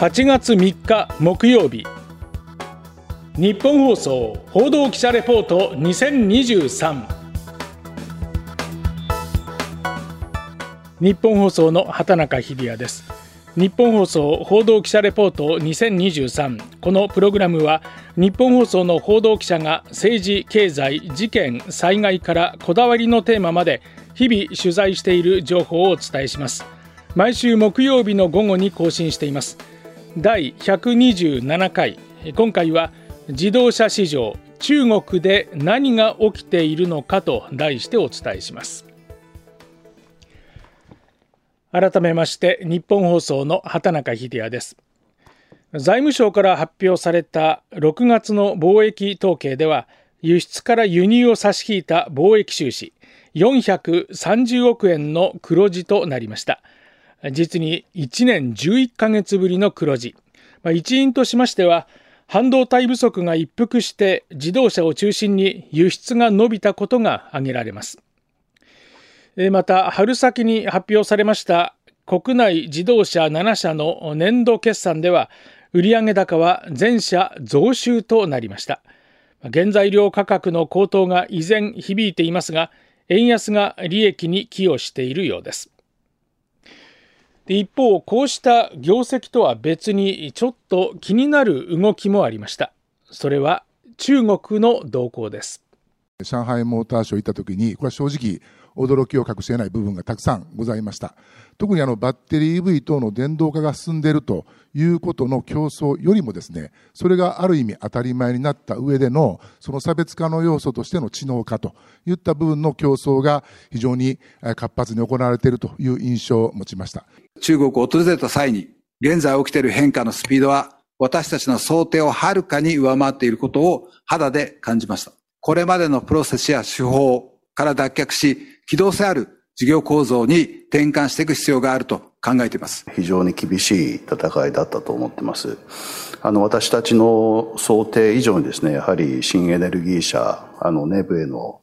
8月3日木曜日。日本放送報道記者レポート2023日本放送の畑中秀也です。日本放送報道記者レポート2023このプログラムは日本放送の報道記者が政治経済事件災害からこだわりのテーマまで日々取材している情報をお伝えします。毎週木曜日の午後に更新しています。第127回。今回は自動車市場中国で何が起きているのかと題してお伝えします。改めまして日本放送の畑中秀也です。財務省から発表された6月の貿易統計では輸出から輸入を差し引いた貿易収支430億円の黒字となりました。実に1年11ヶ月ぶりの黒字ま。一因としましては、半導体不足が一服して自動車を中心に輸出が伸びたことが挙げられます。また、春先に発表されました国内自動車7社の年度決算では、売上高は全社増収となりました。原材料価格の高騰が依然響いていますが、円安が利益に寄与しているようです。一方、こうした業績とは別にちょっと気になる動きもありました。それは中国の動向です。上海モーターショー行った時に、これは正直驚きを隠し得ない部分がたくさんございました。特にあのバッテリー EV 等の電動化が進んでいるということの競争よりもですね、それがある意味当たり前になった上での、その差別化の要素としての知能化といった部分の競争が非常に活発に行われているという印象を持ちました。中国を訪れた際に、現在起きている変化のスピードは、私たちの想定をはるかに上回っていることを肌で感じました。これまでのプロセスや手法から脱却し、機動性ある事業構造に転換していく必要があると考えています。非常に厳しい戦いだったと思ってます。あの、私たちの想定以上にですね、やはり新エネルギー車、あの、内部への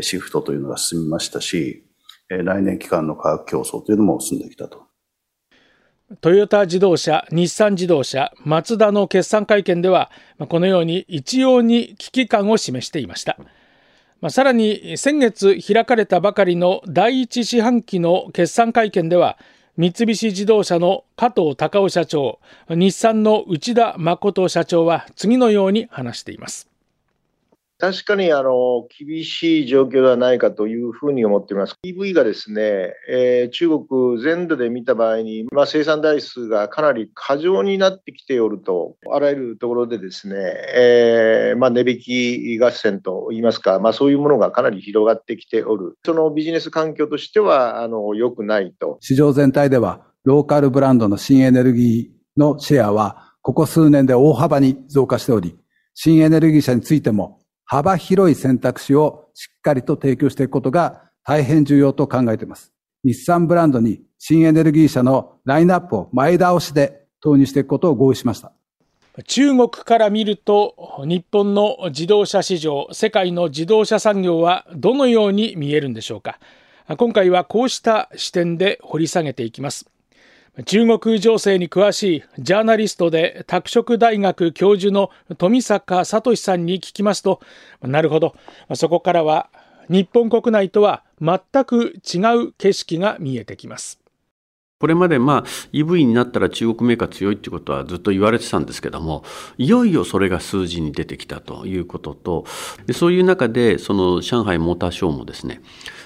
シフトというのが進みましたし、来年期間の価格競争というのも進んできたと。トヨタ自動車、日産自動車、マツダの決算会見では、このように一様に危機感を示していました。まあ、さらに先月開かれたばかりの第1四半期の決算会見では三菱自動車の加藤隆夫社長日産の内田誠社長は次のように話しています。確かにあの厳しい状況ではないかというふうに思っています。EV がですね、えー、中国全土で見た場合に、まあ、生産台数がかなり過剰になってきておると、あらゆるところでですね、えー、まあ、値引き合戦といいますか、まあ、そういうものがかなり広がってきておる。そのビジネス環境としては、あの、良くないと。市場全体では、ローカルブランドの新エネルギーのシェアは、ここ数年で大幅に増加しており、新エネルギー車についても幅広い選択肢をしっかりと提供していくことが大変重要と考えています。日産ブランドに新エネルギー車のラインナップを前倒しで投入していくことを合意しました。中国から見ると日本の自動車市場世界の自動車産業はどのように見えるんでしょうか今回はこうした視点で掘り下げていきます中国情勢に詳しいジャーナリストで拓殖大学教授の富坂聡さんに聞きますと、なるほど、そこからは日本国内とは全く違う景色が見えてきます。これまでまあ EV になったら中国メーカー強いってことはずっと言われてたんですけどもいよいよそれが数字に出てきたということとでそういう中でその上海モーターショーもですね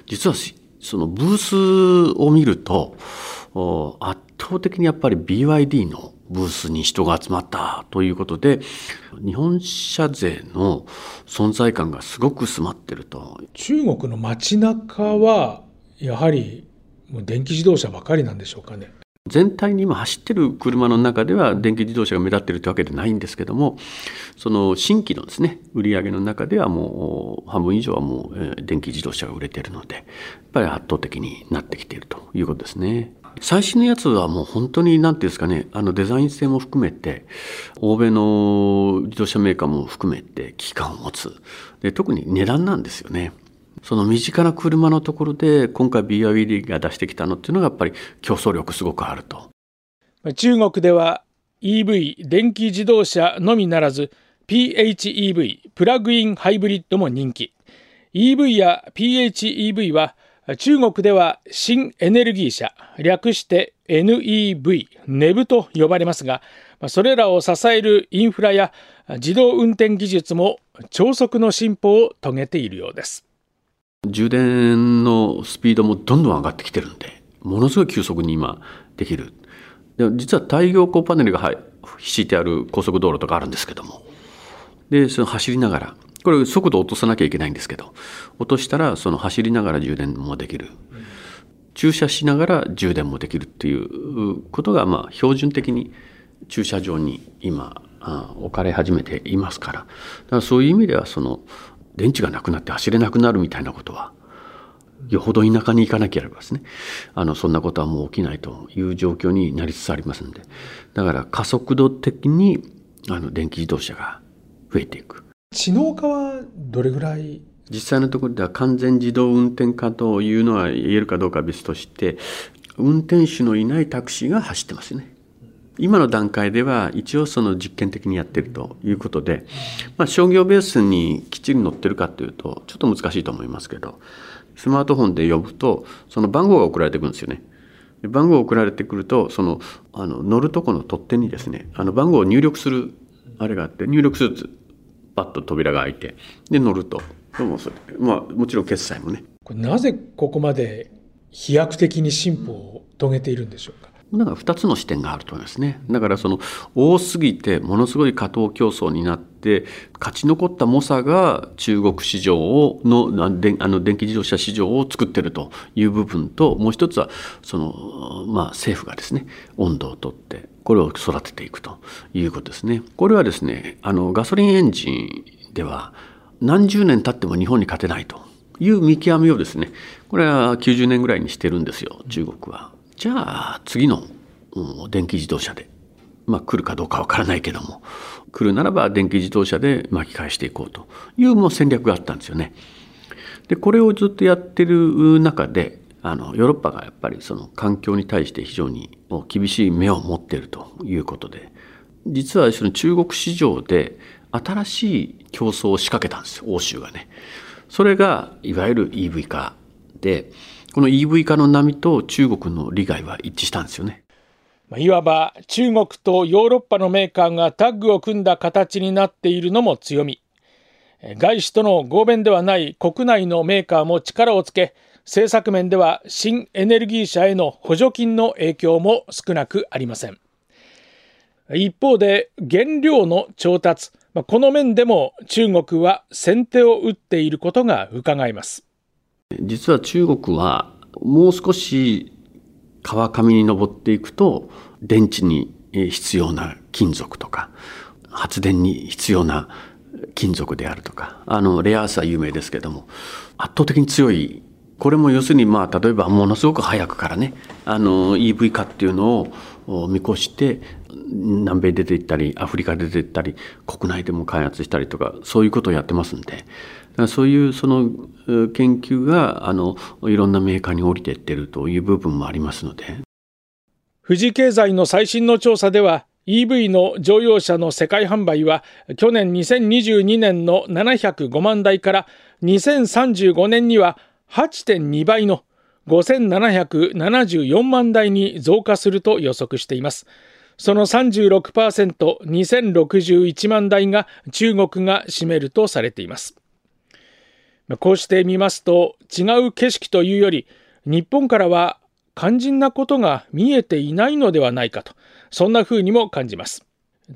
実はそのブースを見ると圧倒的にやっぱり BYD のブースに人が集まったということで日本車税の存在感がすごく薄まってると中国の街中はやはりもう電気自動車ばかりなんでしょうかね全体に今走ってる車の中では電気自動車が目立ってるというわけではないんですけどもその新規のですね売り上げの中ではもう半分以上はもう電気自動車が売れてるのでやっぱり圧倒的になってきているということですね。最新のやつはもう本当に何ていうんですかねあのデザイン性も含めて欧米の自動車メーカーも含めて危機感を持つで特に値段なんですよね。その身近な車のところで今回 BYD が出してきたのっていうのがやっぱり競争力すごくあると。中国では EV 電気自動車のみならず PHEV プラグインハイブリッドも人気 EV や PHEV は中国では新エネルギー車略して NEV ネブと呼ばれますがそれらを支えるインフラや自動運転技術も超速の進歩を遂げているようです。充電のスピードもどんどん上がってきてるんでものすごい急速に今できる。で実は太陽光パネルが敷いてある高速道路とかあるんですけども。でその走りながらこれ速度落とさなきゃいけないんですけど落としたらその走りながら充電もできる。駐車しながら充電もできるっていうことがまあ標準的に駐車場に今置かれ始めていますから。だからそういう意味ではその電池がなくなって走れなくなるみたいなことはよほど田舎に行かなければですね。あのそんなことはもう起きないという状況になりつつありますんで。だから加速度的にあの電気自動車が増えていく。知能化はどれぐらい？実際のところでは完全自動運転化というのは言えるかどうかは別として運転手のいないタクシーが走ってますよね今の段階では一応その実験的にやってるということで、まあ、商業ベースにきっちり載ってるかというとちょっと難しいと思いますけどスマートフォンで呼ぶとその番号が送られてくるんですよね。番号が送られてくるとそのあの乗るとこの取っ手にですねあの番号を入力するあれがあって入力するとパッと扉が開いてで乗ると。もそれ、まあ、もちろん決済もね。これなぜここまで飛躍的に進歩を遂げているんでしょうか？だから2つの視点があると思いますね。だからその多すぎてものすごい過当競争になって勝ち残った猛者が中国市場をのあの電気自動車市場を作ってるという部分ともう一つはその、まあ、政府がですね温度をとってこれを育てていくということですね。これはですねあのガソリンエンジンでは何十年経っても日本に勝てないという見極めをですねこれは90年ぐらいにしてるんですよ中国は。じゃあ次の、うん、電気自動車で、まあ、来るかどうかわからないけども来るならば電気自動車で巻き返していこうというもう戦略があったんですよね。でこれをずっとやってる中であのヨーロッパがやっぱりその環境に対して非常に厳しい目を持っているということで実はその中国市場で新しい競争を仕掛けたんですよ欧州がね。それがいわゆる EV 化でこの EV 化の波と中国の利害は一致したんですよね。いわば中国とヨーロッパのメーカーがタッグを組んだ形になっているのも強み。外資との合弁ではない国内のメーカーも力をつけ、政策面では新エネルギー車への補助金の影響も少なくありません。一方で原料の調達、この面でも中国は先手を打っていることが伺えます。実は中国はもう少し川上に登っていくと電池に必要な金属とか発電に必要な金属であるとかあのレアアースは有名ですけども圧倒的に強い。これも要するにまあ例えばものすごく早くからねあの EV 化っていうのを見越して南米出て行ったりアフリカ出て行ったり国内でも開発したりとかそういうことをやってますんでそういうその研究があのいろんなメーカーに降りていってるという部分もありますので富士経済の最新の調査では EV の乗用車の世界販売は去年2022年の705万台から2035年には8.2倍の5774万台に増加すると予測しています。その36%、2061万台が中国が占めるとされています。こうして見ますと違う景色というより日本からは肝心なことが見えていないのではないかとそんな風にも感じます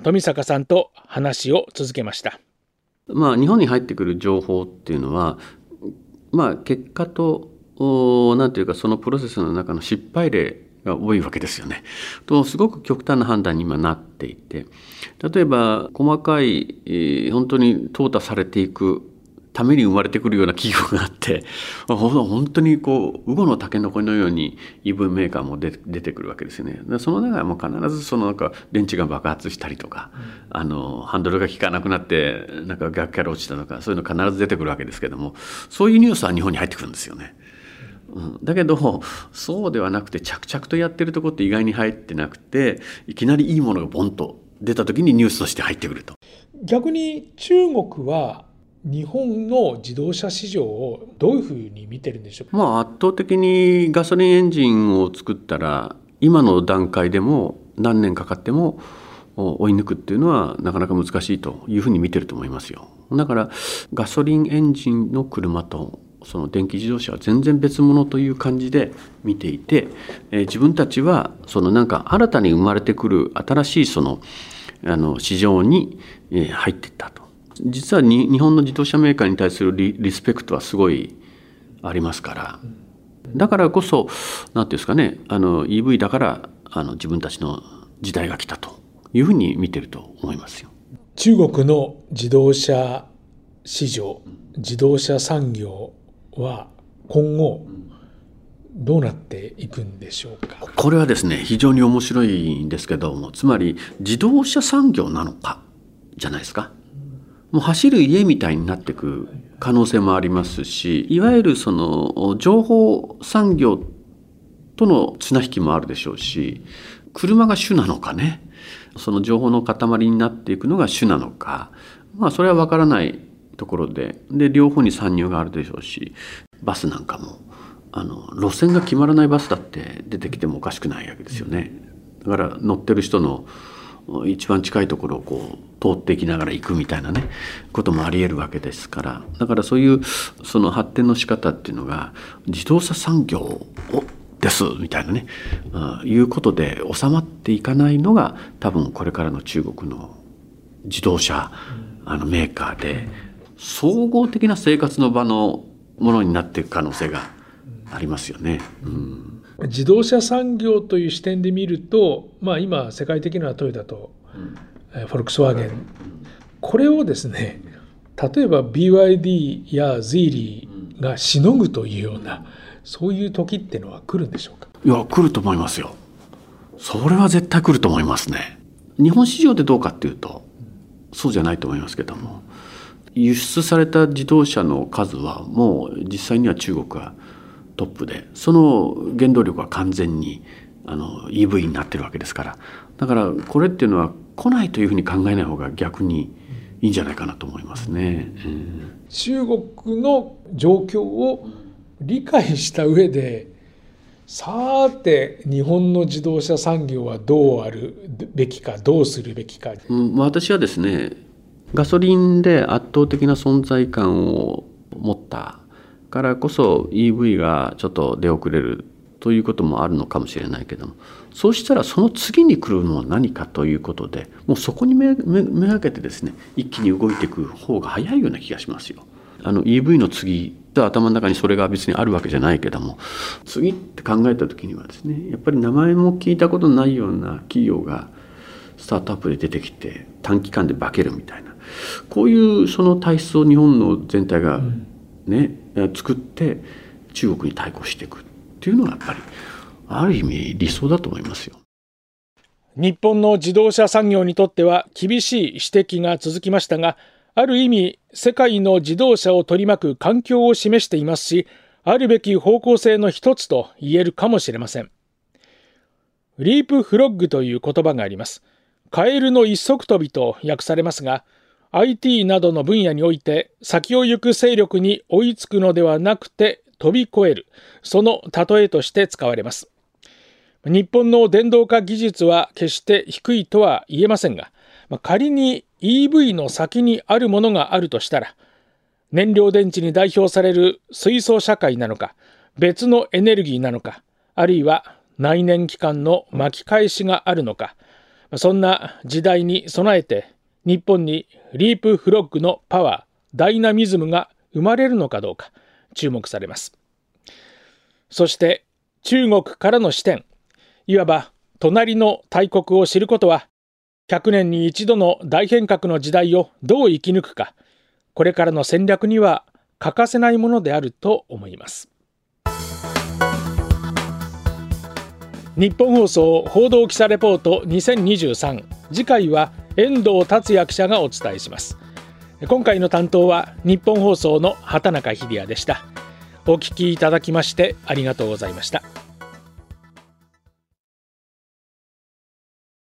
富坂さんと話を続けましたまあ日本に入ってくる情報っていうのはまあ結果と何ていうかそのプロセスの中の失敗例が多いわけですよね。とすごく極端な判断に今なっていて例えば細かい、本当に淘汰されていくために生まれてくるような企業があって 本当にこうウゴのタケノコのように EV メーカーも出てくるわけですよね。その中でも必ずそのなんか電池が爆発したりとか、うん、あのハンドルが効かなくなってなんか逆キャラ落ちたとかそういうの必ず出てくるわけですけどもそういうニュースは日本に入ってくるんですよね。うん、だけどそうではなくて着々とやってるとこって意外に入ってなくていきなりいいものがボンと出た時にニュースとして入ってくると。逆に中国は日本の自動車市場をどういうふうに見てるんでしょう？か、まあ、圧倒的にガソリンエンジンを作ったら今の段階でも何年かかっても追い抜くっていうのはなかなか難しいというふうに見てると思いますよ。だからガソリンエンジンの車とその電気自動車は全然別物という感じで見ていて、えー、自分たちはそのなんか新たに生まれてくる新しいそのあの市場に入っていったと。実は日本の自動車メーカーに対するリリスペクトはすごいありますから。だからこそ何ていうんですかねあの EV だからあの自分たちの時代が来たというふうに見てると思いますよ。中国の自動車市場自動車産業は今後どうなっていくんでしょうか？これはですね非常に面白いんですけどもつまり自動車産業なのかじゃないですか？もう走る家みたいになっていく可能性もありますしいわゆるその情報産業との綱引きもあるでしょうし車が主なのかね。その情報の塊になっていくのが主なのか。まあそれは分からないところで。で両方に参入があるでしょうしバスなんかも。あの路線が決まらないバスだって出てきてもおかしくないわけですよね。だから乗ってる人の一番近いところをこう通っていきながら行くみたいなねこともありえるわけですからだからそういうその発展の仕方っていうのが自動車産業をですみたいなね、いうことで収まっていかないのが多分これからの中国の自動車あのメーカーで総合的な生活の場のものになっていく可能性がありますよね。うん自動車産業という視点で見ると、まあ、今世界的なトヨタと、うん、フォルクスワーゲン。これをですね例えば BYD やゼーリーがしのぐというようなそういう時っていうのは来るんでしょうか？いや来ると思いますよ。それは絶対来ると思いますね。日本市場でどうかっていうとそうじゃないと思いますけども輸出された自動車の数はもう実際には中国はトップでその原動力は完全にあの EV になってるわけですから。だからこれっていうのは来ないというふうに考えない方が逆にいいんじゃないかなと思いますね。うん、中国の状況を理解した上でさて日本の自動車産業はどうあるべきかどうするべきか、うん、私はですねガソリンで圧倒的な存在感を持ったからこそ EV がちょっと出遅れるということもあるのかもしれないけどもそうしたらその次に来るのは何かということでもうそこに目めがけてですね一気に動いていく方が早いような気がしますよ。あの EV の次頭の中にそれが別にあるわけじゃないけども次って考えた時にはですねやっぱり名前も聞いたことないような企業がスタートアップで出てきて短期間で化けるみたいなこういうその体質を日本の全体がね、うん、作って中国に対抗していくっていうのがやっぱりある意味理想だと思いますよ。日本の自動車産業にとっては厳しい指摘が続きましたがある意味世界の自動車を取り巻く環境を示していますしあるべき方向性の一つと言えるかもしれませんリープフロッグという言葉がありますカエルの一足飛びと訳されますが IT などの分野において先を行く勢力に追いつくのではなくて飛び越える。その例えとして使われます。日本の電動化技術は決して低いとは言えませんが仮に EV の先にあるものがあるとしたら燃料電池に代表される水素社会なのか別のエネルギーなのかあるいは内燃機関の巻き返しがあるのかそんな時代に備えて日本にリープフロッグのパワーダイナミズムが生まれるのかどうか注目されます。そして中国からの視点いわば隣の大国を知ることは100年に一度の大変革の時代をどう生き抜くかこれからの戦略には欠かせないものであると思います。日本放送報道記者レポート2023次回は遠藤達也記者がお伝えします。今回の担当は日本放送の畑中秀也でした。お聞きいただきましてありがとうございました。